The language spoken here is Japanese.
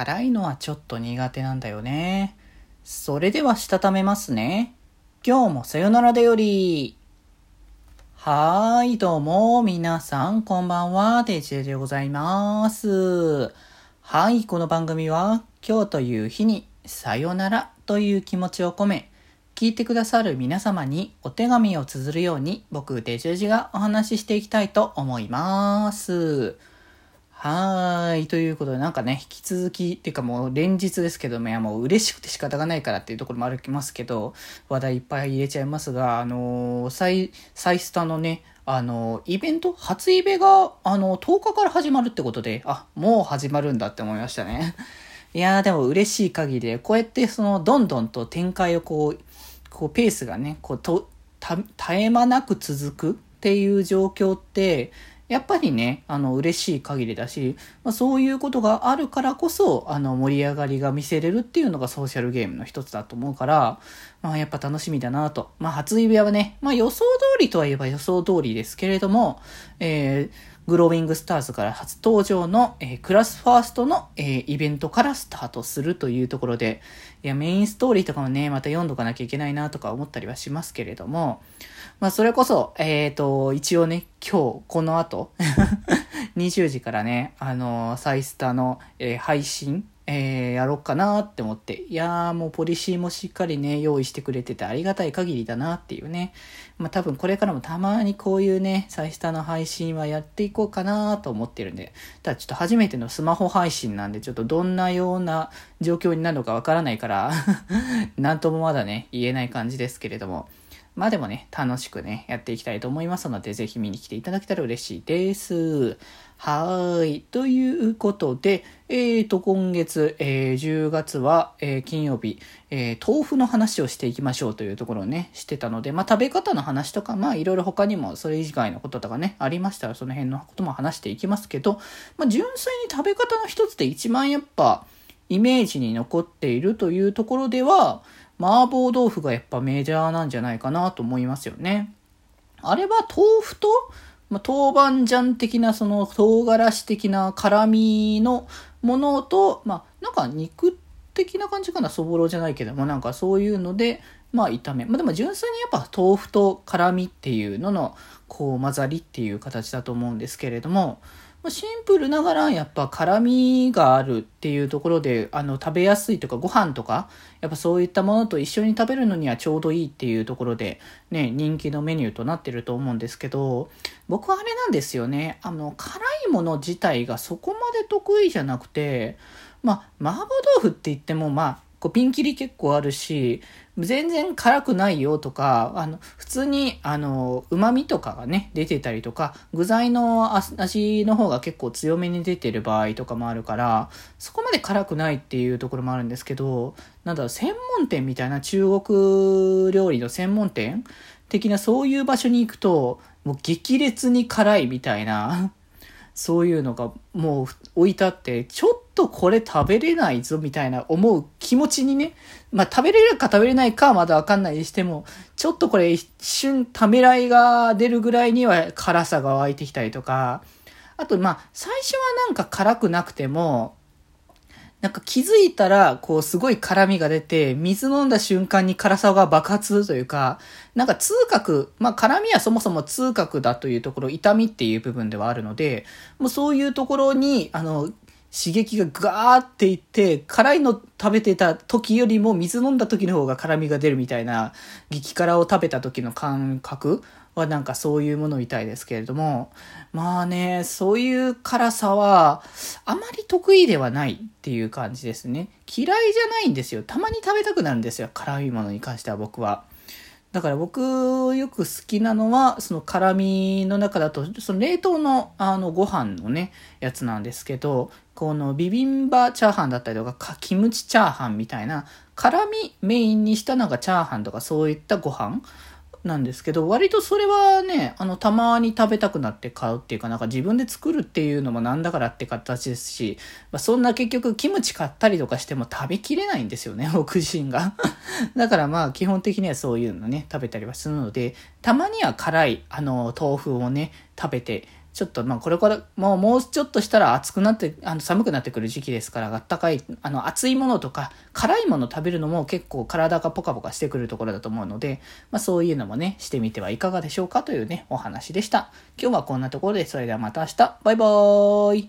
辛いのはちょっと苦手なんだよね。それではしたためますね。今日もさよならだより。はーい、どうも、皆さん、こんばんは、デジェでございます。はい、この番組は、今日という日に、さよならという気持ちを込め、聞いてくださる皆様にお手紙を綴るように、僕、デジェジがお話ししていきたいと思います。はーい。ということで、なんかね、引き続き、っていうかもう連日ですけども、いやもう嬉しくて仕方がないからっていうところもありますけど、話題いっぱい入れちゃいますが、あのー、サイ、サイスタのね、あのー、イベント、初イベが、あのー、10日から始まるってことで、あ、もう始まるんだって思いましたね。いやーでも嬉しい限りで、こうやってその、どんどんと展開をこう、こう、ペースがね、こう、と、た、絶え間なく続くっていう状況って、やっぱりね、あの、嬉しい限りだし、まあ、そういうことがあるからこそ、あの、盛り上がりが見せれるっていうのがソーシャルゲームの一つだと思うから、まあ、やっぱ楽しみだなと。まあ、初指輪はね、まあ、予想通りとは言えば予想通りですけれども、えー、グロービングスターズから初登場の、えー、クラスファーストの、えー、イベントからスタートするというところで、いや、メインストーリーとかもね、また読んどかなきゃいけないなとか思ったりはしますけれども、まあ、それこそ、えっ、ー、と、一応ね、今日、この後、20時からね、あのサイスタの、え配信、えー、やろうかなって思って。いやーもうポリシーもしっかりね、用意してくれててありがたい限りだなっていうね。まあ多分これからもたまにこういうね、サイスタの配信はやっていこうかなと思ってるんで。ただちょっと初めてのスマホ配信なんでちょっとどんなような状況になるのかわからないから なんともまだね、言えない感じですけれども。まあでもね、楽しくね、やっていきたいと思いますので、ぜひ見に来ていただけたら嬉しいです。はい。ということで、えーと、今月、えー、10月は、えー、金曜日、え、豆腐の話をしていきましょうというところをね、してたので、まあ食べ方の話とか、まあいろいろ他にもそれ以外のこととかね、ありましたら、その辺のことも話していきますけど、まあ純粋に食べ方の一つで一番やっぱ、イメージに残っているというところでは、麻婆豆腐がやっぱメジャーなんじゃないかなと思いますよね。あれは豆腐と、まあ、豆板醤的なその唐辛子的な辛味のものと、まあ、なんか肉的な感じかな、そぼろじゃないけども、なんかそういうので、まあ炒め。まあでも純粋にやっぱ豆腐と辛味っていうのの、こう混ざりっていう形だと思うんですけれども、シンプルながらやっぱ辛みがあるっていうところであの食べやすいとかご飯とかやっぱそういったものと一緒に食べるのにはちょうどいいっていうところでね人気のメニューとなってると思うんですけど僕はあれなんですよね。あの辛いもの自体がそこまで得意じゃなくてまあ麻婆豆腐って言ってもまあこうピンキリ結構あるし、全然辛くないよとか、あの、普通に、あの、旨味とかがね、出てたりとか、具材の味の方が結構強めに出てる場合とかもあるから、そこまで辛くないっていうところもあるんですけど、なんだろう、専門店みたいな中国料理の専門店的なそういう場所に行くと、もう激烈に辛いみたいな、そういうのがもう置いてあって、ちょっとこれ食べれないぞみたいな思う気持ちにね、まあ食べれるか食べれないかはまだわかんないにしても、ちょっとこれ一瞬ためらいが出るぐらいには辛さが湧いてきたりとか、あとまあ最初はなんか辛くなくても、なんか気づいたら、こうすごい辛みが出て、水飲んだ瞬間に辛さが爆発というか、なんか痛覚、まあ辛みはそもそも痛覚だというところ、痛みっていう部分ではあるので、もうそういうところに、あの、刺激がガーっていって、辛いの食べてた時よりも水飲んだ時の方が辛みが出るみたいな、激辛を食べた時の感覚はなんかそういうものみたいですけれども、まあね、そういう辛さはあまり得意ではないっていう感じですね。嫌いじゃないんですよ。たまに食べたくなるんですよ。辛いものに関しては僕は。だから僕よく好きなのは、その辛みの中だと、その冷凍のあのご飯のね、やつなんですけど、このビビンバチャーハンだったりとか、かキムチチャーハンみたいな、辛みメインにしたなんかチャーハンとかそういったご飯。なんですけど、割とそれはね、あの、たまに食べたくなって買うっていうか、なんか自分で作るっていうのもなんだからって形ですし、まあ、そんな結局キムチ買ったりとかしても食べきれないんですよね、僕自身が。だからまあ基本的にはそういうのね、食べたりはするので、たまには辛い、あの、豆腐をね、食べて、ちょっとまあこれから、もうもうちょっとしたら暑くなって、あの寒くなってくる時期ですから、あったかい、あの熱いものとか辛いもの食べるのも結構体がポカポカしてくるところだと思うので、まあそういうのもね、してみてはいかがでしょうかというね、お話でした。今日はこんなところで、それではまた明日、バイバーイ